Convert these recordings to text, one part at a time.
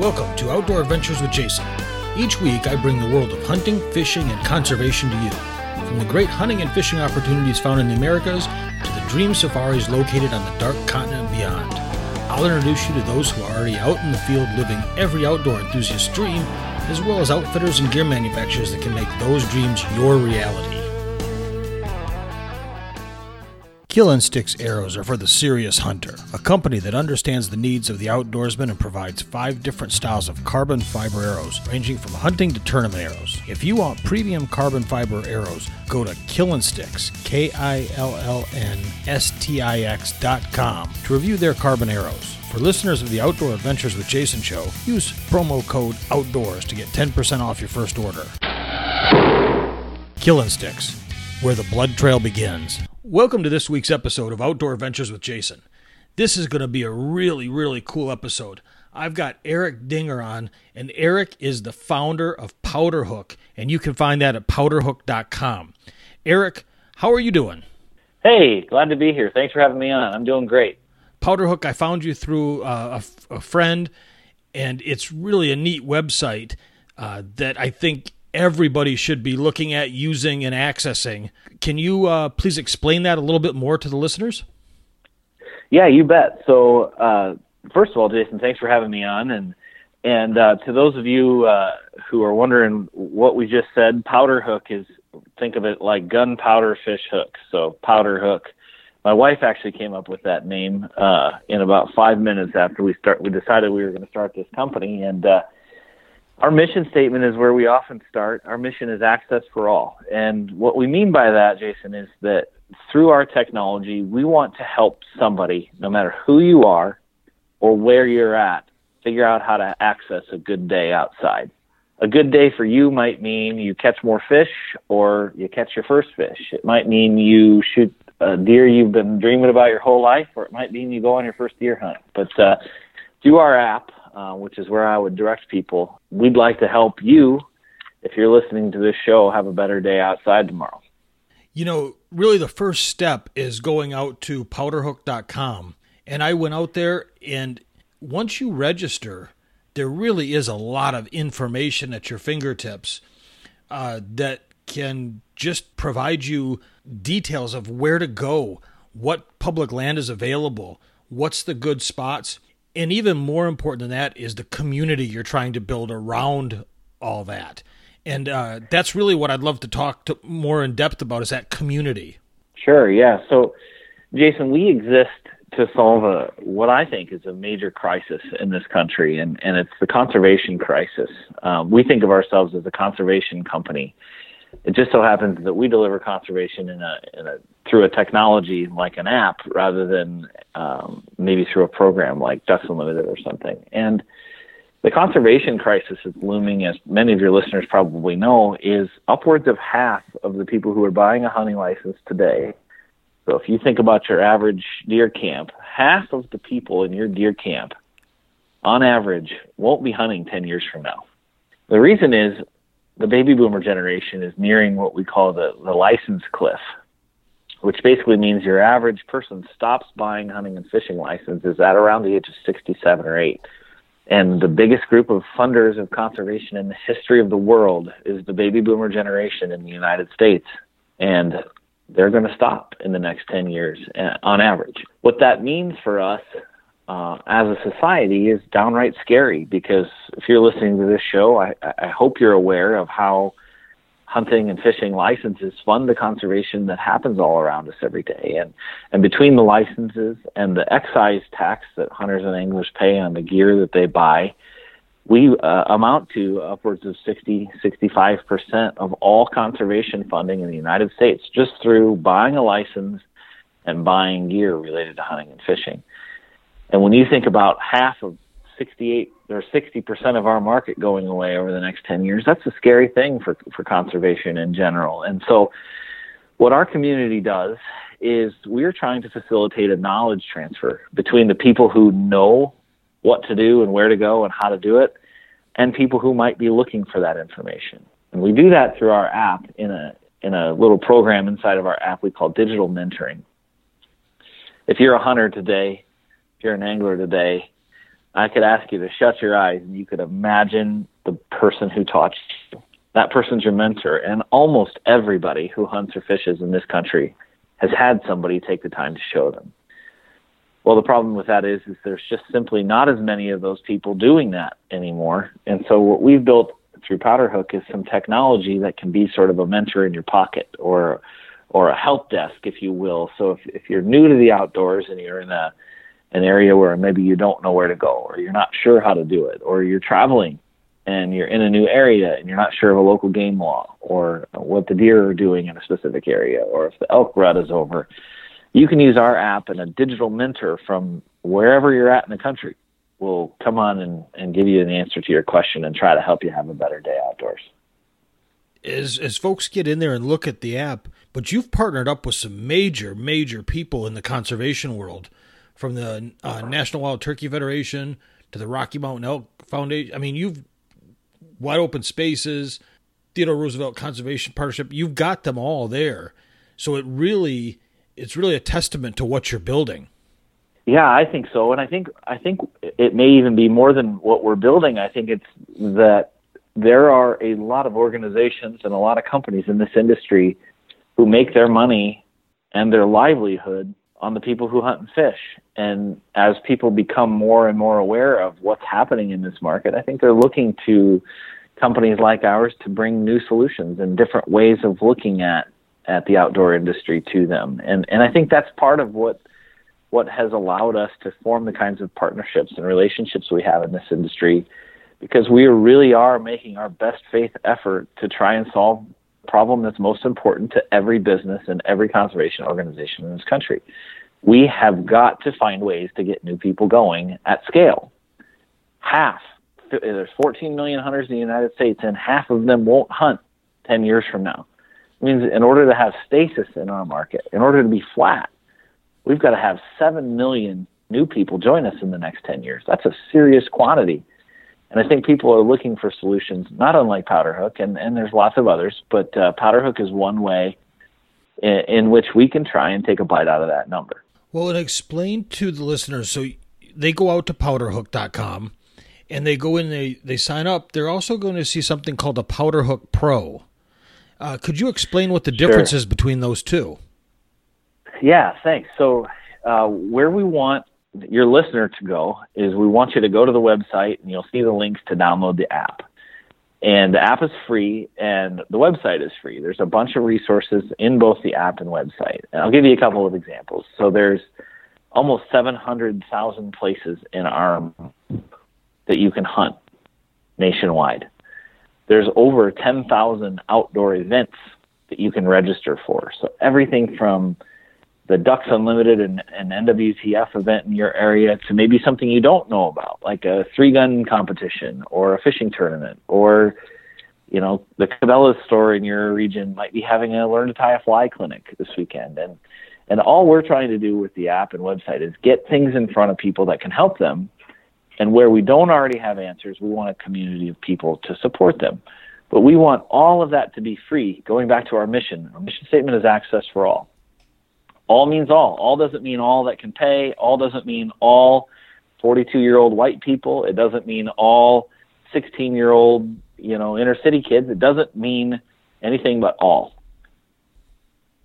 Welcome to Outdoor Adventures with Jason. Each week, I bring the world of hunting, fishing, and conservation to you. From the great hunting and fishing opportunities found in the Americas to the dream safaris located on the dark continent beyond. I'll introduce you to those who are already out in the field living every outdoor enthusiast's dream, as well as outfitters and gear manufacturers that can make those dreams your reality. Kill Instincts arrows are for the serious hunter, a company that understands the needs of the outdoorsman and provides five different styles of carbon fiber arrows, ranging from hunting to tournament arrows. If you want premium carbon fiber arrows, go to Killinstix, K I L L N S T I X dot com to review their carbon arrows. For listeners of the Outdoor Adventures with Jason show, use promo code OUTDOORS to get 10% off your first order. Killinstix, where the blood trail begins. Welcome to this week's episode of Outdoor Adventures with Jason. This is going to be a really, really cool episode. I've got Eric Dinger on, and Eric is the founder of Powderhook, and you can find that at powderhook.com. Eric, how are you doing? Hey, glad to be here. Thanks for having me on. I'm doing great. Powderhook, I found you through uh, a, a, friend, and it's really a neat website uh, that I think everybody should be looking at, using, and accessing. Can you uh, please explain that a little bit more to the listeners? Yeah, you bet. So, uh, first of all, Jason, thanks for having me on, and and uh, to those of you uh, who are wondering what we just said, powder hook is think of it like gunpowder fish hook. So powder hook. My wife actually came up with that name uh, in about five minutes after we start. We decided we were going to start this company, and uh, our mission statement is where we often start. Our mission is access for all. And what we mean by that, Jason, is that through our technology, we want to help somebody, no matter who you are or where you're at, figure out how to access a good day outside. A good day for you might mean you catch more fish or you catch your first fish. It might mean you shoot a deer you've been dreaming about your whole life, or it might mean you go on your first deer hunt. But uh, through our app, uh, which is where I would direct people. We'd like to help you, if you're listening to this show, have a better day outside tomorrow. You know, really the first step is going out to powderhook.com. And I went out there, and once you register, there really is a lot of information at your fingertips uh, that can just provide you details of where to go, what public land is available, what's the good spots and even more important than that is the community you're trying to build around all that. And uh, that's really what i'd love to talk to more in depth about is that community. Sure yeah. So jason we exist to solve a what i think is a major crisis in this country and, and it's the conservation crisis. Um, we think of ourselves as a conservation company it just so happens that we deliver conservation in a, in a through a technology like an app rather than um, maybe through a program like Ducks Unlimited or something. And the conservation crisis is looming, as many of your listeners probably know, is upwards of half of the people who are buying a hunting license today. So if you think about your average deer camp, half of the people in your deer camp, on average, won't be hunting 10 years from now. The reason is the baby boomer generation is nearing what we call the, the license cliff, which basically means your average person stops buying hunting and fishing licenses at around the age of 67 or 8. And the biggest group of funders of conservation in the history of the world is the baby boomer generation in the United States. And they're going to stop in the next 10 years uh, on average. What that means for us uh, as a society is downright scary because if you're listening to this show, I, I hope you're aware of how hunting and fishing licenses fund the conservation that happens all around us every day. And, and between the licenses and the excise tax that hunters and anglers pay on the gear that they buy, we uh, amount to upwards of 60, 65% of all conservation funding in the United States just through buying a license and buying gear related to hunting and fishing. And when you think about half of 68 or 60% of our market going away over the next 10 years, that's a scary thing for, for conservation in general. And so, what our community does is we're trying to facilitate a knowledge transfer between the people who know what to do and where to go and how to do it, and people who might be looking for that information. And we do that through our app in a in a little program inside of our app we call digital mentoring. If you're a hunter today you're an angler today, I could ask you to shut your eyes and you could imagine the person who taught you. That person's your mentor. And almost everybody who hunts or fishes in this country has had somebody take the time to show them. Well, the problem with that is, is there's just simply not as many of those people doing that anymore. And so what we've built through Powderhook is some technology that can be sort of a mentor in your pocket or or a help desk, if you will. So if, if you're new to the outdoors and you're in a an area where maybe you don't know where to go or you're not sure how to do it or you're traveling and you're in a new area and you're not sure of a local game law or what the deer are doing in a specific area or if the elk rut is over, you can use our app and a digital mentor from wherever you're at in the country will come on and, and give you an answer to your question and try to help you have a better day outdoors. As, as folks get in there and look at the app, but you've partnered up with some major, major people in the conservation world from the uh, National Wild Turkey Federation to the Rocky Mountain Elk Foundation. I mean, you've wide open spaces, Theodore Roosevelt Conservation Partnership. You've got them all there, so it really it's really a testament to what you're building. Yeah, I think so, and I think I think it may even be more than what we're building. I think it's that there are a lot of organizations and a lot of companies in this industry who make their money and their livelihood on the people who hunt and fish. And as people become more and more aware of what's happening in this market, I think they're looking to companies like ours to bring new solutions and different ways of looking at at the outdoor industry to them. And and I think that's part of what what has allowed us to form the kinds of partnerships and relationships we have in this industry because we really are making our best faith effort to try and solve the problem that's most important to every business and every conservation organization in this country. We have got to find ways to get new people going at scale. Half, there's 14 million hunters in the United States, and half of them won't hunt 10 years from now. It means in order to have stasis in our market, in order to be flat, we've got to have 7 million new people join us in the next 10 years. That's a serious quantity and I think people are looking for solutions, not unlike Powderhook, and, and there's lots of others, but uh, Powderhook is one way in, in which we can try and take a bite out of that number. Well, and explain to the listeners so they go out to powderhook.com and they go in, they, they sign up. They're also going to see something called a Powderhook Pro. Uh, could you explain what the difference sure. is between those two? Yeah, thanks. So, uh, where we want your listener to go is we want you to go to the website and you'll see the links to download the app. And the app is free and the website is free. There's a bunch of resources in both the app and website. And I'll give you a couple of examples. So there's almost 700,000 places in our that you can hunt nationwide. There's over 10,000 outdoor events that you can register for. So everything from the Ducks Unlimited and an NWTF event in your area to maybe something you don't know about, like a three gun competition or a fishing tournament, or you know the Cabela's store in your region might be having a learn to tie a fly clinic this weekend, and and all we're trying to do with the app and website is get things in front of people that can help them, and where we don't already have answers, we want a community of people to support them. But we want all of that to be free. Going back to our mission, our mission statement is access for all all means all. All doesn't mean all that can pay. All doesn't mean all 42 year old white people. It doesn't mean all 16 year old, you know, inner city kids. It doesn't mean anything but all.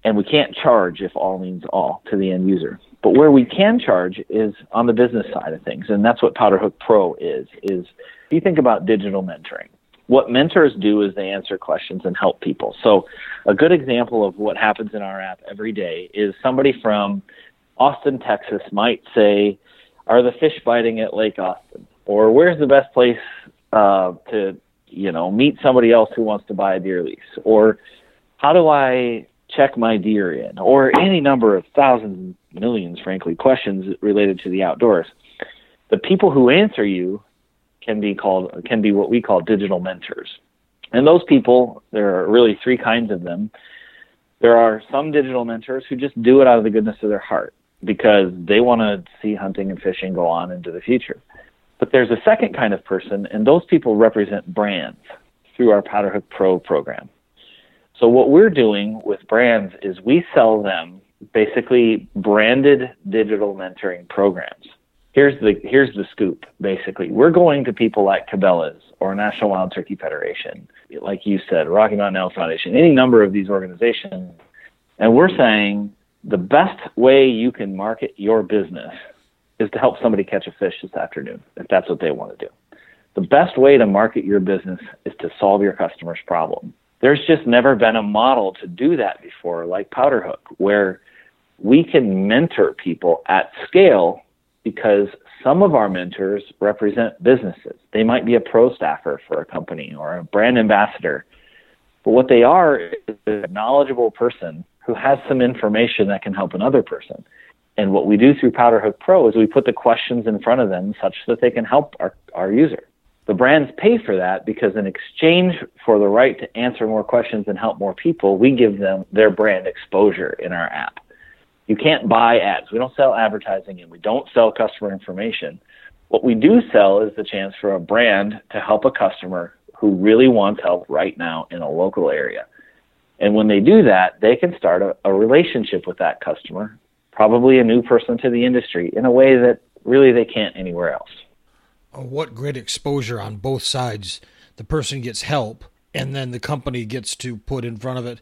And we can't charge if all means all to the end user. But where we can charge is on the business side of things. And that's what Powderhook Pro is, is if you think about digital mentoring, what mentors do is they answer questions and help people. So, a good example of what happens in our app every day is somebody from Austin, Texas might say, Are the fish biting at Lake Austin? Or where's the best place uh, to, you know, meet somebody else who wants to buy a deer lease? Or how do I check my deer in? Or any number of thousands, millions, frankly, questions related to the outdoors. The people who answer you can be called can be what we call digital mentors. And those people, there are really three kinds of them. There are some digital mentors who just do it out of the goodness of their heart because they want to see hunting and fishing go on into the future. But there's a second kind of person, and those people represent brands through our Powderhook Pro program. So what we're doing with brands is we sell them basically branded digital mentoring programs here's the here's the scoop. Basically, we're going to people like Cabela's or National Wild Turkey Federation, like you said, Rocky Mountain Elk Foundation, any number of these organizations, and we're saying the best way you can market your business is to help somebody catch a fish this afternoon, if that's what they want to do. The best way to market your business is to solve your customer's problem. There's just never been a model to do that before, like Powderhook, where we can mentor people at scale because some of our mentors represent businesses. They might be a pro staffer for a company or a brand ambassador. But what they are is a knowledgeable person who has some information that can help another person. And what we do through Powderhook Pro is we put the questions in front of them such that they can help our, our user. The brands pay for that because in exchange for the right to answer more questions and help more people, we give them their brand exposure in our app. You can't buy ads. We don't sell advertising and we don't sell customer information. What we do sell is the chance for a brand to help a customer who really wants help right now in a local area. And when they do that, they can start a, a relationship with that customer, probably a new person to the industry, in a way that really they can't anywhere else. Oh, what great exposure on both sides. The person gets help, and then the company gets to put in front of it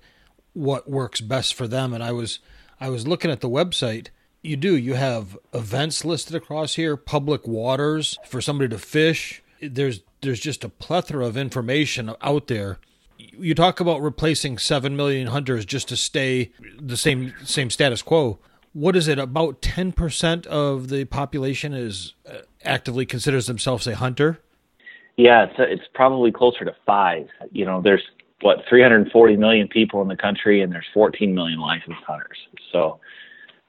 what works best for them. And I was I was looking at the website. You do. You have events listed across here, public waters for somebody to fish. There's there's just a plethora of information out there. You talk about replacing 7 million hunters just to stay the same same status quo. What is it about 10% of the population is uh, actively considers themselves a hunter? Yeah, it's it's probably closer to 5. You know, there's what 340 million people in the country, and there's 14 million licensed hunters. So,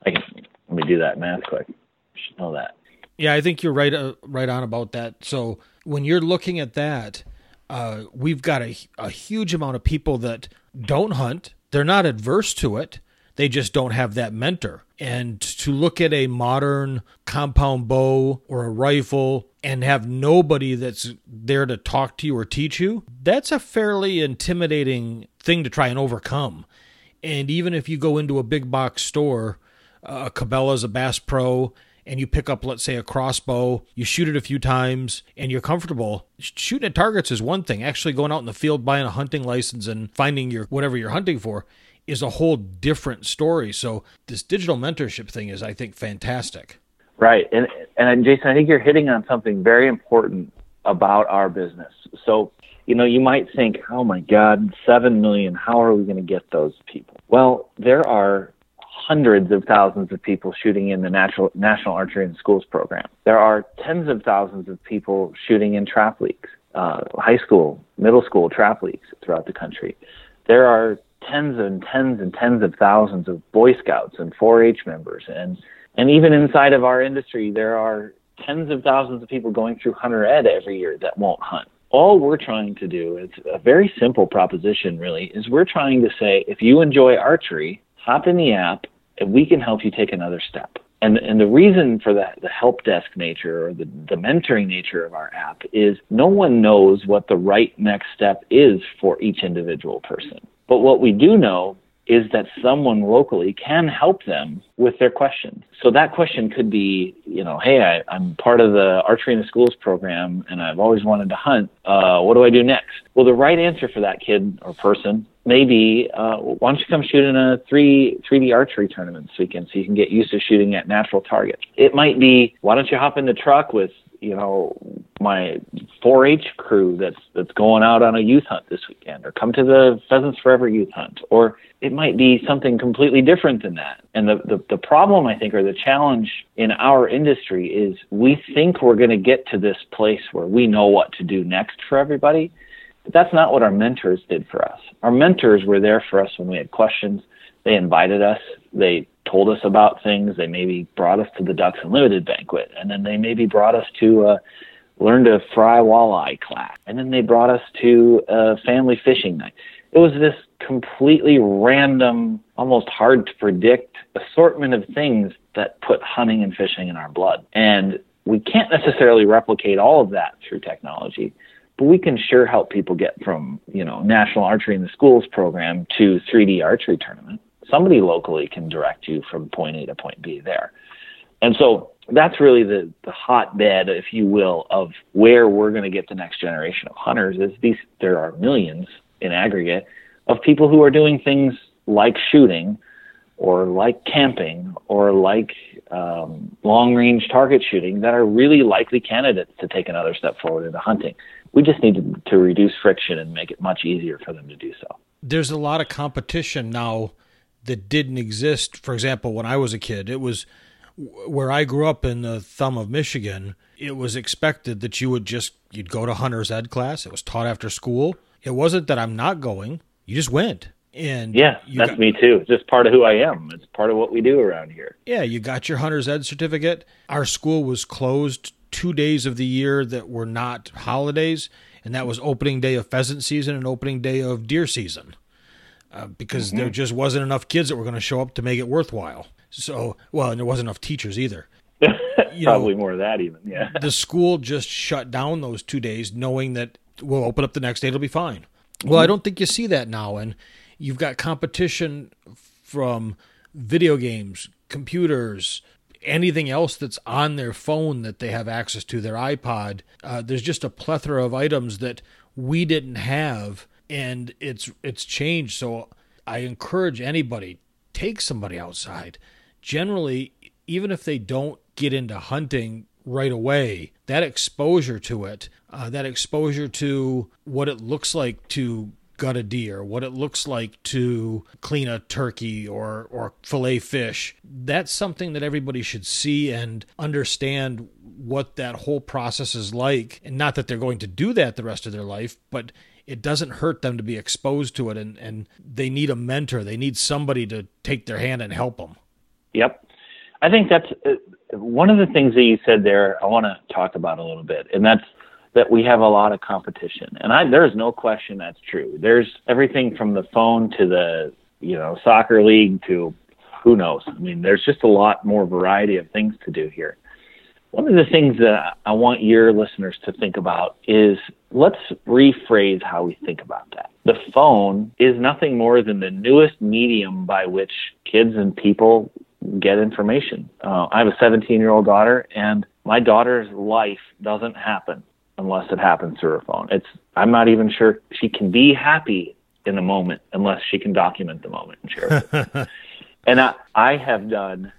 I can let me do that math quick. You should know that. Yeah, I think you're right uh, right on about that. So when you're looking at that, uh, we've got a, a huge amount of people that don't hunt. They're not adverse to it. They just don't have that mentor. And to look at a modern compound bow or a rifle and have nobody that's there to talk to you or teach you, that's a fairly intimidating thing to try and overcome. And even if you go into a big box store, uh, Cabela's, a Bass Pro, and you pick up, let's say, a crossbow, you shoot it a few times, and you're comfortable. Shooting at targets is one thing. Actually, going out in the field, buying a hunting license, and finding your whatever you're hunting for is a whole different story. So this digital mentorship thing is, I think, fantastic. Right, and and Jason, I think you're hitting on something very important about our business. So you know, you might think, oh my God, seven million. How are we going to get those people? Well, there are hundreds of thousands of people shooting in the natural, National Archery in Schools program. There are tens of thousands of people shooting in trap leagues, uh, high school, middle school trap leagues throughout the country. There are tens and tens and tens of thousands of Boy Scouts and 4-H members, and and even inside of our industry, there are tens of thousands of people going through hunter ed every year that won't hunt. All we're trying to do, it's a very simple proposition really, is we're trying to say if you enjoy archery, hop in the app and we can help you take another step. And, and the reason for that, the help desk nature or the, the mentoring nature of our app is no one knows what the right next step is for each individual person. But what we do know is that someone locally can help them with their questions. So that question could be, you know, hey, I, am part of the archery in the schools program and I've always wanted to hunt. Uh, what do I do next? Well, the right answer for that kid or person may be, uh, why don't you come shoot in a three 3D archery tournament this weekend so you can get used to shooting at natural targets. It might be, why don't you hop in the truck with you know my 4-H crew that's that's going out on a youth hunt this weekend, or come to the Pheasants Forever youth hunt, or it might be something completely different than that. And the the, the problem I think, or the challenge in our industry, is we think we're going to get to this place where we know what to do next for everybody, but that's not what our mentors did for us. Our mentors were there for us when we had questions. They invited us. They told us about things. They maybe brought us to the Ducks Unlimited banquet, and then they maybe brought us to uh, a learn to fry walleye class, and then they brought us to a family fishing night. It was this completely random, almost hard to predict assortment of things that put hunting and fishing in our blood. And we can't necessarily replicate all of that through technology, but we can sure help people get from, you know, National Archery in the Schools program to 3D archery tournament somebody locally can direct you from point A to point B there. And so that's really the, the hotbed, if you will, of where we're going to get the next generation of hunters. Is these there are millions in aggregate of people who are doing things like shooting, or like camping, or like um, long range target shooting that are really likely candidates to take another step forward into hunting. We just need to, to reduce friction and make it much easier for them to do so. There's a lot of competition now that didn't exist. For example, when I was a kid, it was where I grew up in the thumb of Michigan. It was expected that you would just you'd go to hunter's ed class. It was taught after school. It wasn't that I'm not going. You just went. And yeah, that's got, me too. It's just part of who I am. It's part of what we do around here. Yeah, you got your hunter's ed certificate. Our school was closed two days of the year that were not holidays, and that was opening day of pheasant season and opening day of deer season, uh, because mm-hmm. there just wasn't enough kids that were going to show up to make it worthwhile. So, well, and there wasn't enough teachers either. Probably know, more of that, even. Yeah. The school just shut down those two days, knowing that we'll open up the next day; it'll be fine. Mm-hmm. Well, I don't think you see that now, and you've got competition from video games, computers, anything else that's on their phone that they have access to, their iPod. Uh, there's just a plethora of items that we didn't have, and it's it's changed. So I encourage anybody take somebody outside. Generally, even if they don't get into hunting right away, that exposure to it, uh, that exposure to what it looks like to gut a deer, what it looks like to clean a turkey or or fillet fish. That's something that everybody should see and understand what that whole process is like. And not that they're going to do that the rest of their life, but it doesn't hurt them to be exposed to it and, and they need a mentor. They need somebody to take their hand and help them. Yep. I think that's uh, one of the things that you said there I want to talk about a little bit. And that's that we have a lot of competition. And I, there's no question that's true. There's everything from the phone to the, you know, soccer league to who knows. I mean, there's just a lot more variety of things to do here. One of the things that I want your listeners to think about is let's rephrase how we think about that. The phone is nothing more than the newest medium by which kids and people get information. Uh, I have a 17 year old daughter, and my daughter's life doesn't happen unless it happens through her phone. It's I'm not even sure she can be happy in the moment unless she can document the moment and share it. and I, I have done.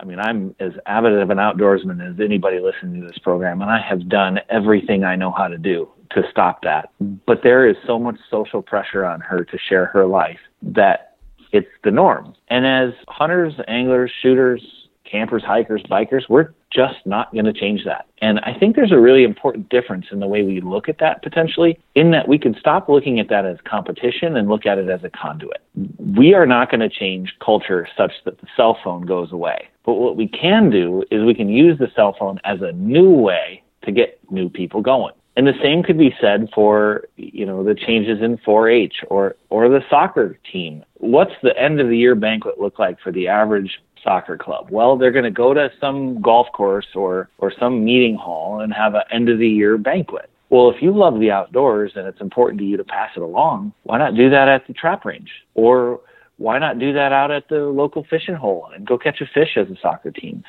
I mean, I'm as avid of an outdoorsman as anybody listening to this program, and I have done everything I know how to do to stop that. But there is so much social pressure on her to share her life that it's the norm. And as hunters, anglers, shooters, campers, hikers, bikers, we're just not going to change that. And I think there's a really important difference in the way we look at that potentially, in that we can stop looking at that as competition and look at it as a conduit. We are not going to change culture such that the cell phone goes away. But what we can do is we can use the cell phone as a new way to get new people going. And the same could be said for, you know, the changes in 4-H or or the soccer team. What's the end of the year banquet look like for the average soccer club? Well, they're going to go to some golf course or or some meeting hall and have an end of the year banquet. Well, if you love the outdoors and it's important to you to pass it along, why not do that at the trap range? Or why not do that out at the local fishing hole and go catch a fish as a soccer team?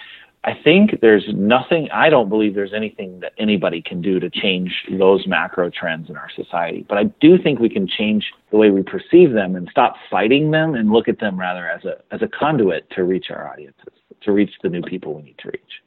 I think there's nothing, I don't believe there's anything that anybody can do to change those macro trends in our society. But I do think we can change the way we perceive them and stop fighting them and look at them rather as a, as a conduit to reach our audiences, to reach the new people we need to reach.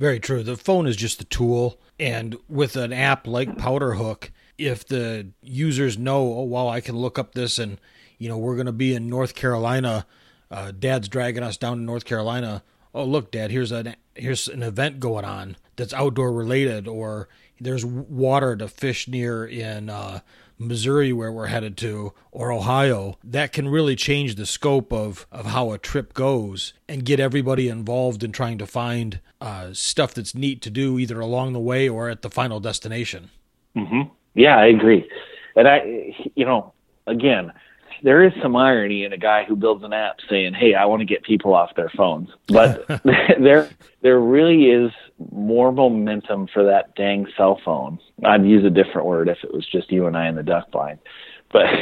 Very true. The phone is just the tool. And with an app like Powderhook, if the users know, oh, wow, I can look up this and, you know, we're going to be in North Carolina, uh, dad's dragging us down to North Carolina oh look dad here's an here's an event going on that's outdoor related or there's water to fish near in uh, Missouri where we're headed to or Ohio that can really change the scope of of how a trip goes and get everybody involved in trying to find uh, stuff that's neat to do either along the way or at the final destination. Mm-hmm. Yeah, I agree, and I you know again there is some irony in a guy who builds an app saying, "Hey, I want to get people off their phones," but there there really is more momentum for that dang cell phone. I'd use a different word if it was just you and I in the duck blind, but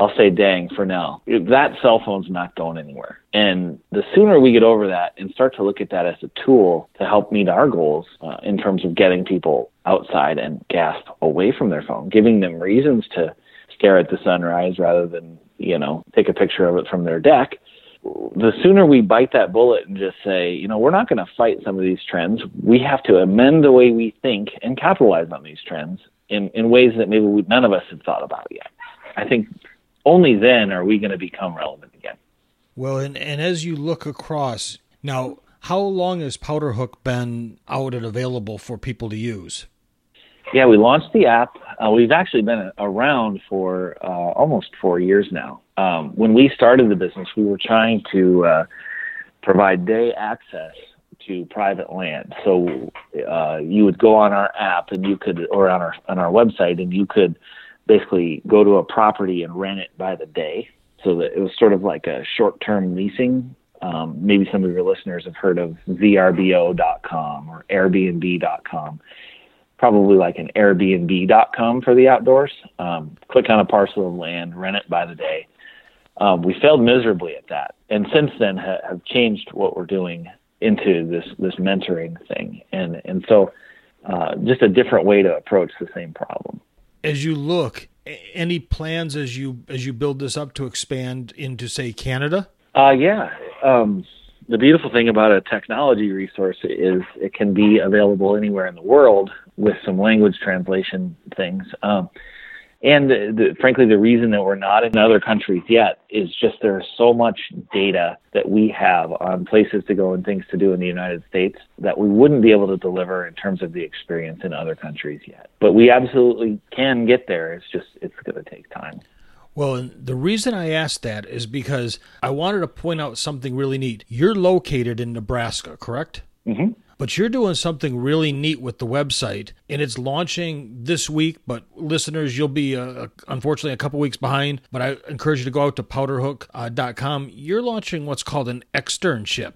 I'll say dang for now. That cell phone's not going anywhere. And the sooner we get over that and start to look at that as a tool to help meet our goals uh, in terms of getting people outside and gasp away from their phone, giving them reasons to stare at the sunrise rather than, you know, take a picture of it from their deck, the sooner we bite that bullet and just say, you know, we're not going to fight some of these trends. We have to amend the way we think and capitalize on these trends in, in ways that maybe we, none of us have thought about yet. I think only then are we going to become relevant again. Well, and, and as you look across, now, how long has Powderhook been out and available for people to use? Yeah, we launched the app. Uh, we've actually been around for uh, almost four years now. Um, when we started the business, we were trying to uh, provide day access to private land. So uh, you would go on our app and you could, or on our on our website, and you could basically go to a property and rent it by the day. So that it was sort of like a short-term leasing. Um, maybe some of your listeners have heard of VRBO.com or Airbnb.com probably like an Airbnb.com for the outdoors. Um, click on a parcel of land, rent it by the day. Um, we failed miserably at that, and since then ha- have changed what we're doing into this this mentoring thing, and and so uh, just a different way to approach the same problem. As you look, any plans as you as you build this up to expand into say Canada? Uh, yeah. Um, the beautiful thing about a technology resource is it can be available anywhere in the world with some language translation things. Um, and the, the, frankly, the reason that we're not in other countries yet is just there's so much data that we have on places to go and things to do in the United States that we wouldn't be able to deliver in terms of the experience in other countries yet. But we absolutely can get there. It's just it's going to take time. Well, and the reason I asked that is because I wanted to point out something really neat. You're located in Nebraska, correct? Mm-hmm. But you're doing something really neat with the website, and it's launching this week. But listeners, you'll be uh, unfortunately a couple weeks behind. But I encourage you to go out to powderhook.com. Uh, you're launching what's called an externship.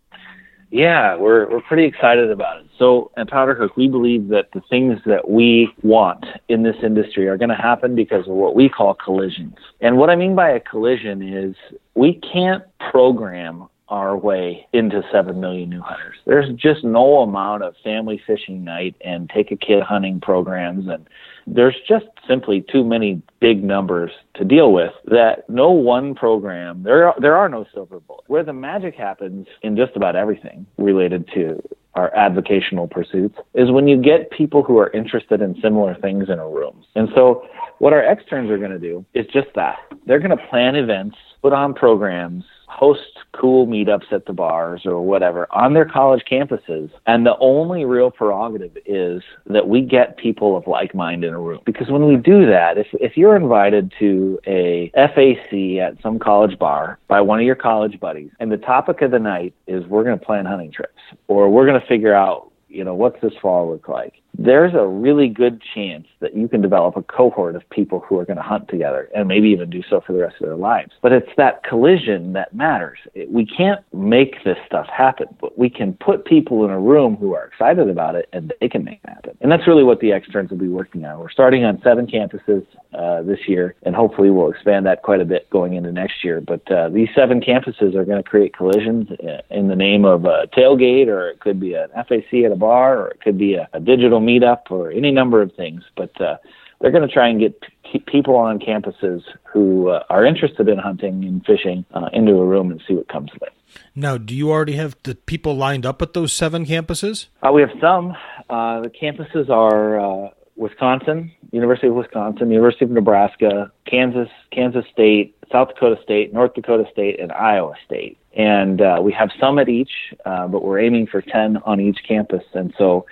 Yeah, we're we're pretty excited about it. So at Powderhook, we believe that the things that we want in this industry are going to happen because of what we call collisions. And what I mean by a collision is we can't program our way into 7 million new hunters. There's just no amount of family fishing night and take a kid hunting programs and there's just simply too many big numbers to deal with that no one program there are, there are no silver bullets. Where the magic happens in just about everything related to our avocational pursuits is when you get people who are interested in similar things in a room. And so what our externs are going to do is just that. They're going to plan events, put on programs, host cool meetups at the bars or whatever on their college campuses. And the only real prerogative is that we get people of like mind in a room. Because when we do that, if, if you're invited to a FAC at some college bar by one of your college buddies, and the topic of the night is we're going to plan hunting trips or we're going to figure out you know, what's this fall look like? There's a really good chance that you can develop a cohort of people who are going to hunt together and maybe even do so for the rest of their lives. But it's that collision that matters. We can't make this stuff happen, but we can put people in a room who are excited about it and they can make it happen. And that's really what the externs will be working on. We're starting on seven campuses uh, this year, and hopefully we'll expand that quite a bit going into next year. But uh, these seven campuses are going to create collisions uh, in the name of a tailgate, or it could be an FAC at a bar, or it could be a, a digital meetup, or any number of things. But uh, they're going to try and get p- people on campuses who uh, are interested in hunting and fishing uh, into a room and see what comes of it. Now, do you already have the people lined up at those seven campuses? Uh, we have some. Uh, the campuses are uh, Wisconsin, University of Wisconsin, University of Nebraska, Kansas, Kansas State, South Dakota State, North Dakota State, and Iowa State. And uh, we have some at each, uh, but we're aiming for 10 on each campus. And so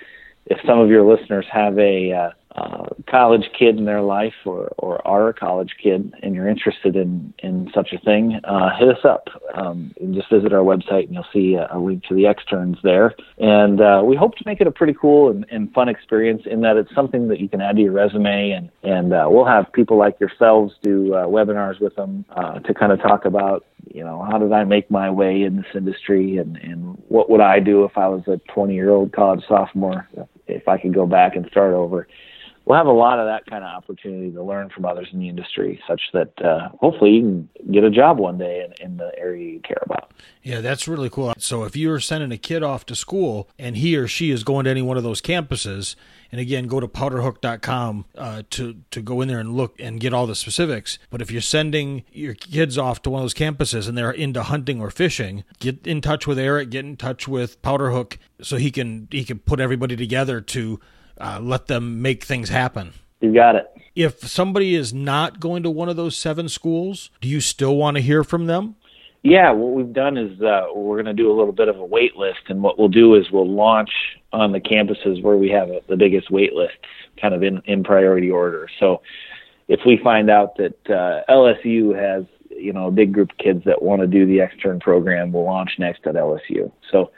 if some of your listeners have a uh, uh, college kid in their life or, or are a college kid and you're interested in, in such a thing, uh, hit us up. Um, and just visit our website and you'll see a, a link to the externs there. And uh, we hope to make it a pretty cool and, and fun experience in that it's something that you can add to your resume. And, and uh, we'll have people like yourselves do uh, webinars with them uh, to kind of talk about you know, how did I make my way in this industry and, and what would I do if I was a 20 year old college sophomore, if I could go back and start over. We'll have a lot of that kind of opportunity to learn from others in the industry, such that uh, hopefully you can get a job one day in, in the area you care about. Yeah, that's really cool. So if you're sending a kid off to school and he or she is going to any one of those campuses, and again, go to powderhook.com uh, to to go in there and look and get all the specifics. But if you're sending your kids off to one of those campuses and they're into hunting or fishing, get in touch with Eric. Get in touch with Powderhook so he can he can put everybody together to uh, let them make things happen. You got it. If somebody is not going to one of those seven schools, do you still want to hear from them? Yeah, what we've done is uh, we're going to do a little bit of a wait list, and what we'll do is we'll launch on the campuses where we have a, the biggest wait lists, kind of in, in priority order. So, if we find out that uh, LSU has you know a big group of kids that want to do the extern program, we'll launch next at LSU. So,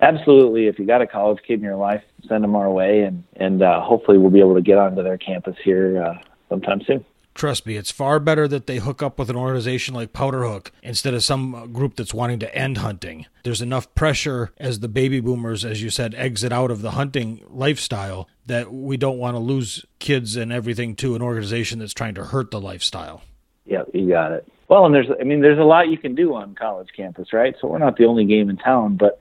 absolutely, if you got a college kid in your life, send them our way, and and uh, hopefully we'll be able to get onto their campus here uh, sometime soon. Trust me, it's far better that they hook up with an organization like Powderhook instead of some group that's wanting to end hunting. There's enough pressure as the baby boomers, as you said, exit out of the hunting lifestyle that we don't want to lose kids and everything to an organization that's trying to hurt the lifestyle. Yeah, you got it. Well, and there's, I mean, there's a lot you can do on college campus, right? So we're not the only game in town, but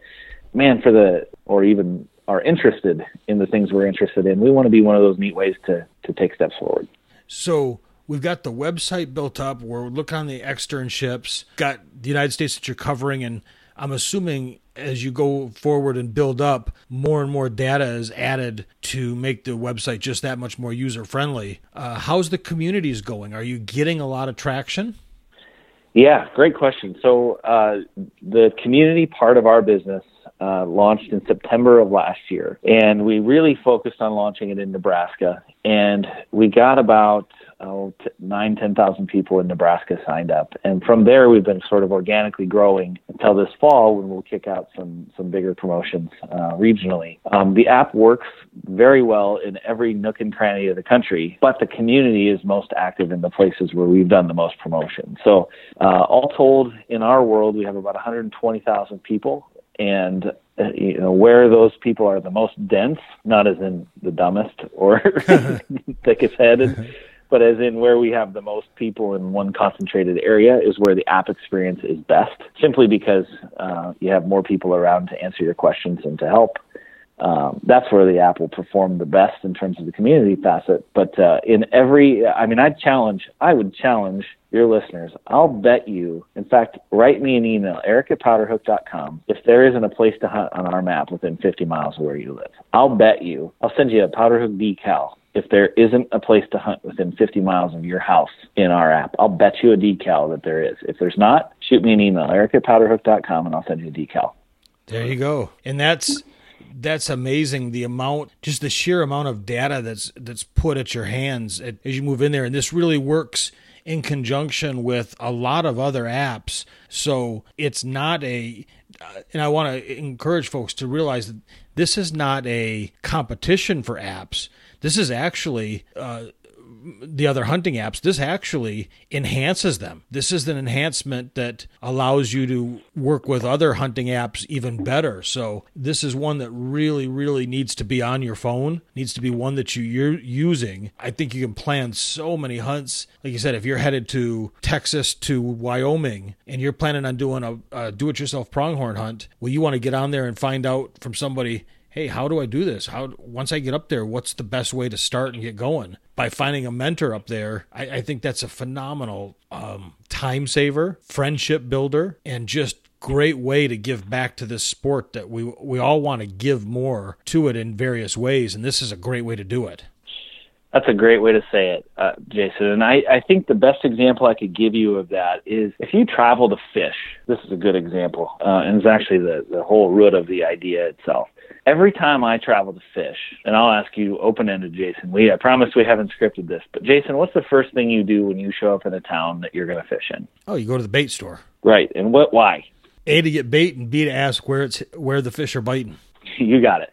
man, for the, or even are interested in the things we're interested in, we want to be one of those neat ways to, to take steps forward. So, We've got the website built up. We're looking on the externships. Got the United States that you're covering, and I'm assuming as you go forward and build up, more and more data is added to make the website just that much more user friendly. Uh, how's the communities going? Are you getting a lot of traction? Yeah, great question. So uh, the community part of our business uh, launched in September of last year, and we really focused on launching it in Nebraska. And we got about oh, t- nine, ten thousand people in Nebraska signed up, and from there we've been sort of organically growing until this fall when we'll kick out some some bigger promotions uh, regionally. Um, the app works very well in every nook and cranny of the country, but the community is most active in the places where we've done the most promotion. So, uh, all told, in our world, we have about 120,000 people and uh, you know where those people are the most dense, not as in the dumbest or thickest headed, but as in where we have the most people in one concentrated area is where the app experience is best. Simply because uh, you have more people around to answer your questions and to help. Um, that's where the app will perform the best in terms of the community facet. But uh, in every, I mean, I'd challenge, I would challenge your listeners. I'll bet you, in fact, write me an email, eric at powderhook.com, if there isn't a place to hunt on our map within 50 miles of where you live. I'll bet you, I'll send you a powderhook decal if there isn't a place to hunt within 50 miles of your house in our app. I'll bet you a decal that there is. If there's not, shoot me an email, eric at powderhook.com, and I'll send you a decal. There you go. And that's that's amazing the amount just the sheer amount of data that's that's put at your hands as you move in there. And this really works in conjunction with a lot of other apps. So it's not a and I want to encourage folks to realize that this is not a competition for apps. This is actually uh, the other hunting apps, this actually enhances them. This is an enhancement that allows you to work with other hunting apps even better. So this is one that really, really needs to be on your phone, needs to be one that you're using. I think you can plan so many hunts. Like you said, if you're headed to Texas to Wyoming and you're planning on doing a, a do-it-yourself pronghorn hunt, well, you want to get on there and find out from somebody hey, how do I do this? How once I get up there, what's the best way to start and get going? By finding a mentor up there, I, I think that's a phenomenal um, time saver, friendship builder, and just great way to give back to this sport that we we all want to give more to it in various ways, and this is a great way to do it. That's a great way to say it, uh, Jason. And I, I think the best example I could give you of that is if you travel to fish. This is a good example, uh, and it's actually the, the whole root of the idea itself every time I travel to fish, and I'll ask you open ended, Jason. We I promise we haven't scripted this, but Jason, what's the first thing you do when you show up in a town that you're going to fish in? Oh, you go to the bait store. Right, and what? Why? A to get bait, and B to ask where it's where the fish are biting. you got it.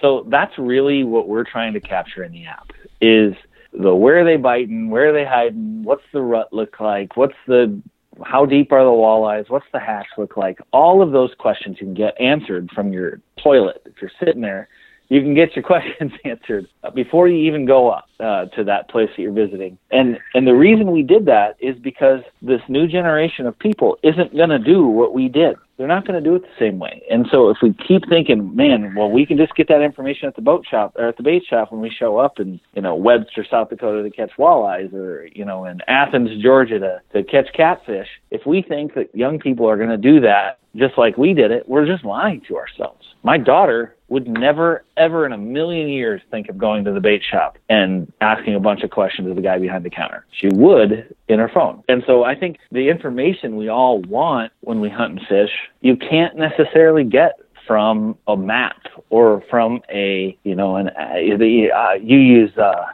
So that's really what we're trying to capture in the app is the where are they biting, where are they hiding, what's the rut look like, what's the how deep are the walleyes? What's the hatch look like? All of those questions you can get answered from your toilet. If you're sitting there you can get your questions answered before you even go up uh, to that place that you're visiting. And and the reason we did that is because this new generation of people isn't going to do what we did. They're not going to do it the same way. And so if we keep thinking, man, well, we can just get that information at the boat shop or at the bait shop when we show up in, you know, Webster, South Dakota to catch walleyes or, you know, in Athens, Georgia to, to catch catfish. If we think that young people are going to do that just like we did it, we're just lying to ourselves. My daughter would never, ever in a million years think of going to the bait shop and asking a bunch of questions of the guy behind the counter. She would in her phone. And so I think the information we all want when we hunt and fish, you can't necessarily get from a map or from a you know an uh, uh, you use uh,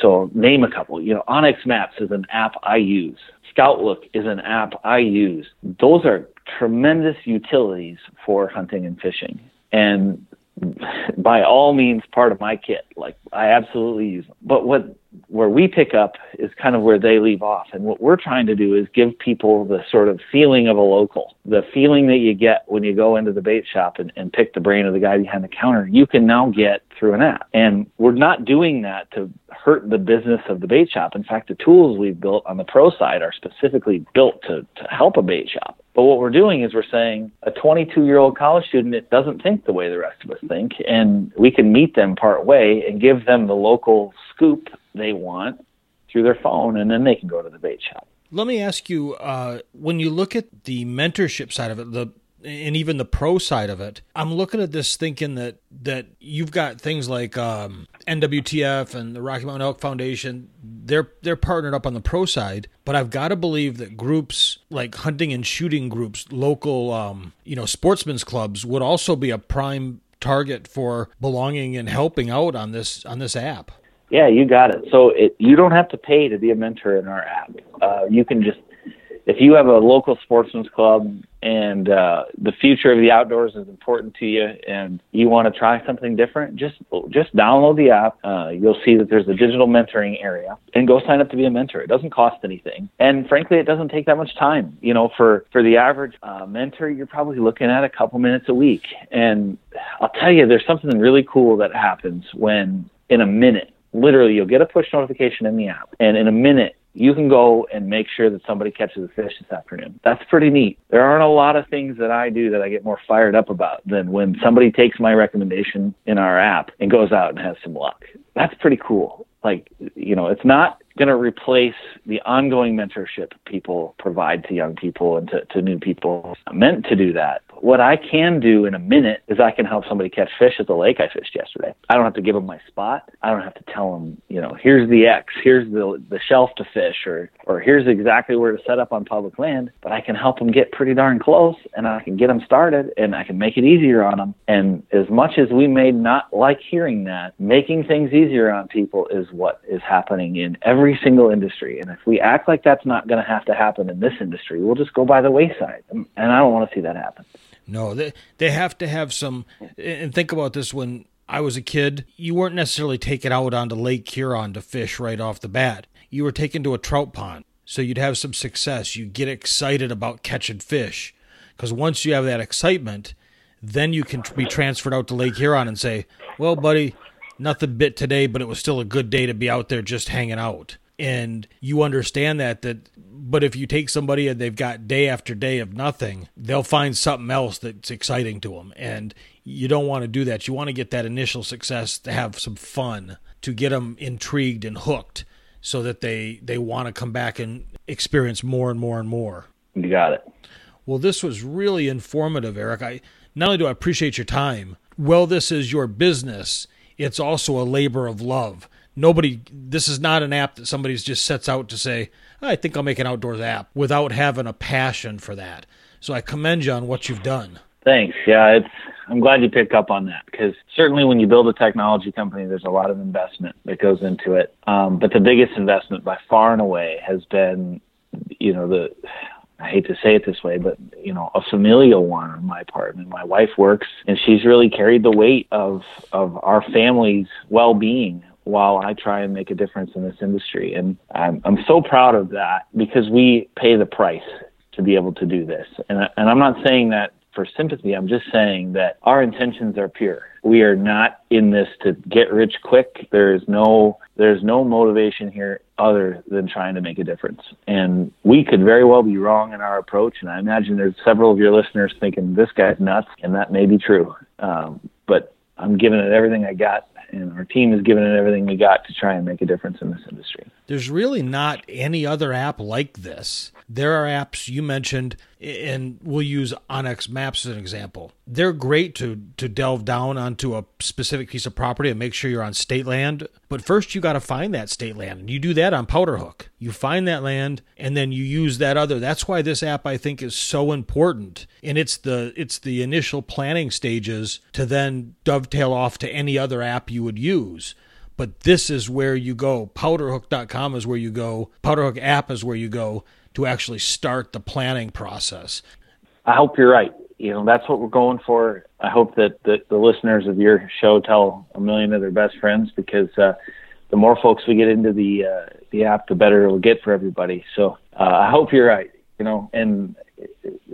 so name a couple you know onX Maps is an app I use Scoutlook is an app I use those are tremendous utilities for hunting and fishing and by all means part of my kit. Like I absolutely use them. But what where we pick up is kind of where they leave off. And what we're trying to do is give people the sort of feeling of a local, the feeling that you get when you go into the bait shop and, and pick the brain of the guy behind the counter, you can now get through an app. And we're not doing that to hurt the business of the bait shop. In fact, the tools we've built on the pro side are specifically built to, to help a bait shop. But what we're doing is we're saying a 22 year old college student that doesn't think the way the rest of us think, and we can meet them part way and give them the local scoop they want through their phone, and then they can go to the bait shop. Let me ask you: uh, when you look at the mentorship side of it, the and even the pro side of it, I'm looking at this thinking that that you've got things like um, NWTF and the Rocky Mountain Elk Foundation. They're they're partnered up on the pro side, but I've got to believe that groups like hunting and shooting groups, local um, you know sportsmen's clubs, would also be a prime target for belonging and helping out on this on this app. Yeah, you got it. So it, you don't have to pay to be a mentor in our app. Uh, you can just if you have a local sportsman's club and uh, the future of the outdoors is important to you and you want to try something different, just just download the app. Uh, you'll see that there's a digital mentoring area and go sign up to be a mentor. It doesn't cost anything, and frankly, it doesn't take that much time. You know, for for the average uh, mentor, you're probably looking at a couple minutes a week. And I'll tell you, there's something really cool that happens when in a minute literally you'll get a push notification in the app and in a minute you can go and make sure that somebody catches a fish this afternoon. That's pretty neat. There aren't a lot of things that I do that I get more fired up about than when somebody takes my recommendation in our app and goes out and has some luck. That's pretty cool. Like, you know, it's not going to replace the ongoing mentorship people provide to young people and to, to new people. Meant to do that. What I can do in a minute is I can help somebody catch fish at the lake I fished yesterday. I don't have to give them my spot. I don't have to tell them, you know, here's the X, here's the the shelf to fish, or or here's exactly where to set up on public land. But I can help them get pretty darn close, and I can get them started, and I can make it easier on them. And as much as we may not like hearing that, making things easier on people is what is happening in every single industry. And if we act like that's not going to have to happen in this industry, we'll just go by the wayside. And I don't want to see that happen. No, they they have to have some. And think about this: when I was a kid, you weren't necessarily taken out onto Lake Huron to fish right off the bat. You were taken to a trout pond, so you'd have some success. You get excited about catching fish, because once you have that excitement, then you can be transferred out to Lake Huron and say, "Well, buddy, nothing bit today, but it was still a good day to be out there just hanging out." And you understand that that but if you take somebody and they've got day after day of nothing, they'll find something else that's exciting to them. And you don't want to do that. You want to get that initial success to have some fun, to get them intrigued and hooked so that they they want to come back and experience more and more and more. You got it. Well, this was really informative, Eric. I not only do I appreciate your time, well this is your business, it's also a labor of love. Nobody this is not an app that somebody just sets out to say, I think I'll make an outdoors app without having a passion for that. So I commend you on what you've done. Thanks. Yeah, it's I'm glad you picked up on that because certainly when you build a technology company, there's a lot of investment that goes into it. Um, but the biggest investment by far and away has been, you know, the I hate to say it this way, but you know, a familial one on my part. And my wife works, and she's really carried the weight of of our family's well being while I try and make a difference in this industry. And I'm, I'm so proud of that because we pay the price to be able to do this. And, and I'm not saying that for sympathy. I'm just saying that our intentions are pure. We are not in this to get rich quick. There is no there's no motivation here other than trying to make a difference. And we could very well be wrong in our approach. And I imagine there's several of your listeners thinking this guy's nuts, and that may be true. Um, but I'm giving it everything I got, and our team is giving it everything we got to try and make a difference in this industry. There's really not any other app like this. There are apps you mentioned, and we'll use onX Maps as an example. They're great to to delve down onto a specific piece of property and make sure you're on state land. But first, you got to find that state land, and you do that on Powderhook. You find that land, and then you use that other. That's why this app I think is so important, and it's the it's the initial planning stages to then dovetail off to any other app you would use but this is where you go. Powderhook.com is where you go. Powderhook app is where you go to actually start the planning process. I hope you're right. You know, that's what we're going for. I hope that the, the listeners of your show tell a million of their best friends because uh, the more folks we get into the uh, the app, the better it'll get for everybody. So uh, I hope you're right. You know, and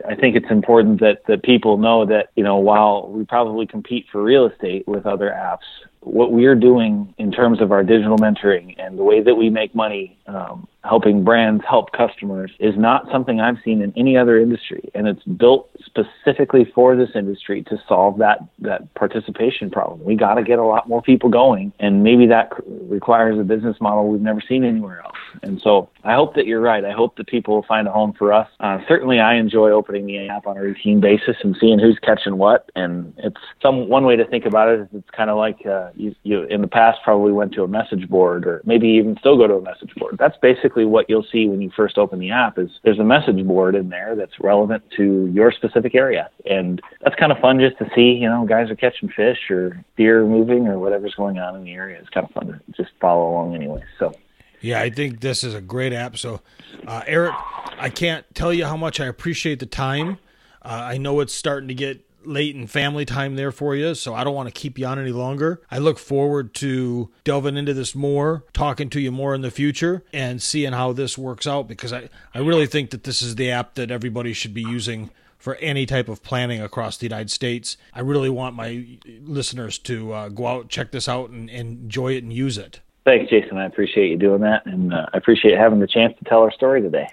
I think it's important that that people know that you know while we probably compete for real estate with other apps, what we're doing in terms of our digital mentoring and the way that we make money um, helping brands help customers is not something I've seen in any other industry, and it's built specifically for this industry to solve that that participation problem. We got to get a lot more people going, and maybe that requires a business model we've never seen anywhere else. And so I hope that you're right. I hope that people will find a home for us. Uh, certainly, I enjoy opening the app on a routine basis and seeing who's catching what. And it's some one way to think about it is it's kind of like uh, you, you in the past probably went to a message board or maybe even still go to a message board. That's basically what you'll see when you first open the app is there's a message board in there that's relevant to your specific area. And that's kind of fun just to see, you know, guys are catching fish or deer moving or whatever's going on in the area. It's kind of fun to just follow along anyway. So yeah, I think this is a great app. So, uh, Eric, I can't tell you how much I appreciate the time. Uh, I know it's starting to get late in family time there for you, so I don't want to keep you on any longer. I look forward to delving into this more, talking to you more in the future, and seeing how this works out because I, I really think that this is the app that everybody should be using for any type of planning across the United States. I really want my listeners to uh, go out, check this out, and, and enjoy it and use it. Thanks, Jason. I appreciate you doing that, and uh, I appreciate having the chance to tell our story today.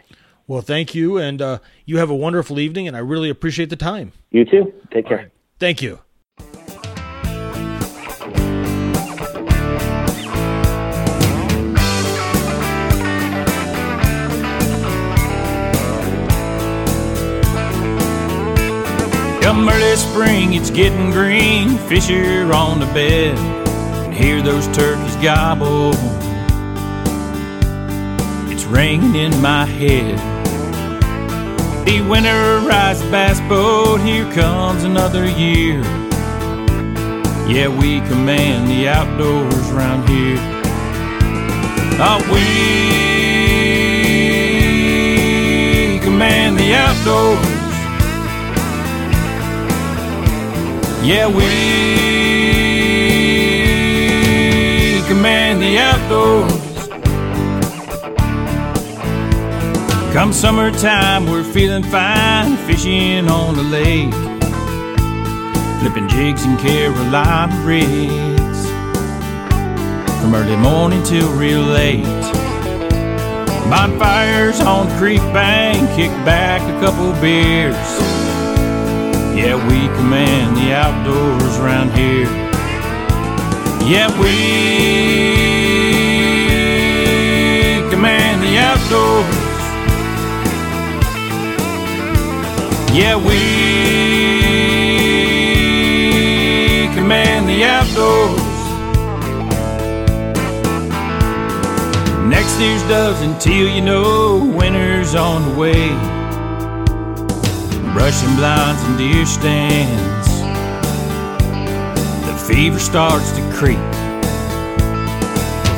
Well, thank you, and uh, you have a wonderful evening, and I really appreciate the time. You too. Take care. Right. Thank you. Come early spring, it's getting green. Fish are on the bed And hear those turkeys gobble. Ringing in my head. The winterized bass boat, here comes another year. Yeah, we command the outdoors round here. Oh, we command the outdoors. Yeah, we command the outdoors. Come summertime, we're feeling fine, fishing on the lake, flipping jigs in Carolina rigs, from early morning till real late. Bonfires on the creek bank, kick back a couple beers. Yeah, we command the outdoors around here. Yeah, we Yeah, we command the outdoors. Next year's doves until you know winter's on the way. Brushing blinds and deer stands The fever starts to creep.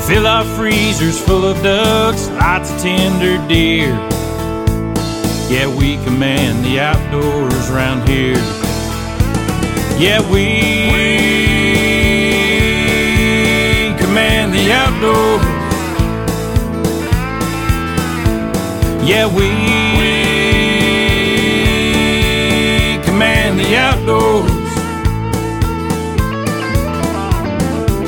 Fill our freezers full of ducks, lots of tender deer. Yeah, we command the outdoors around here. Yeah, we command the outdoors. Yeah, we, we command the outdoors.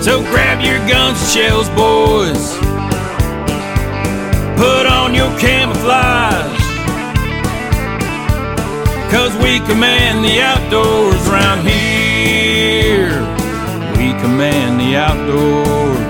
So grab your guns and shells, boys. Put on your camouflage. Cause we command the outdoors around here. We command the outdoors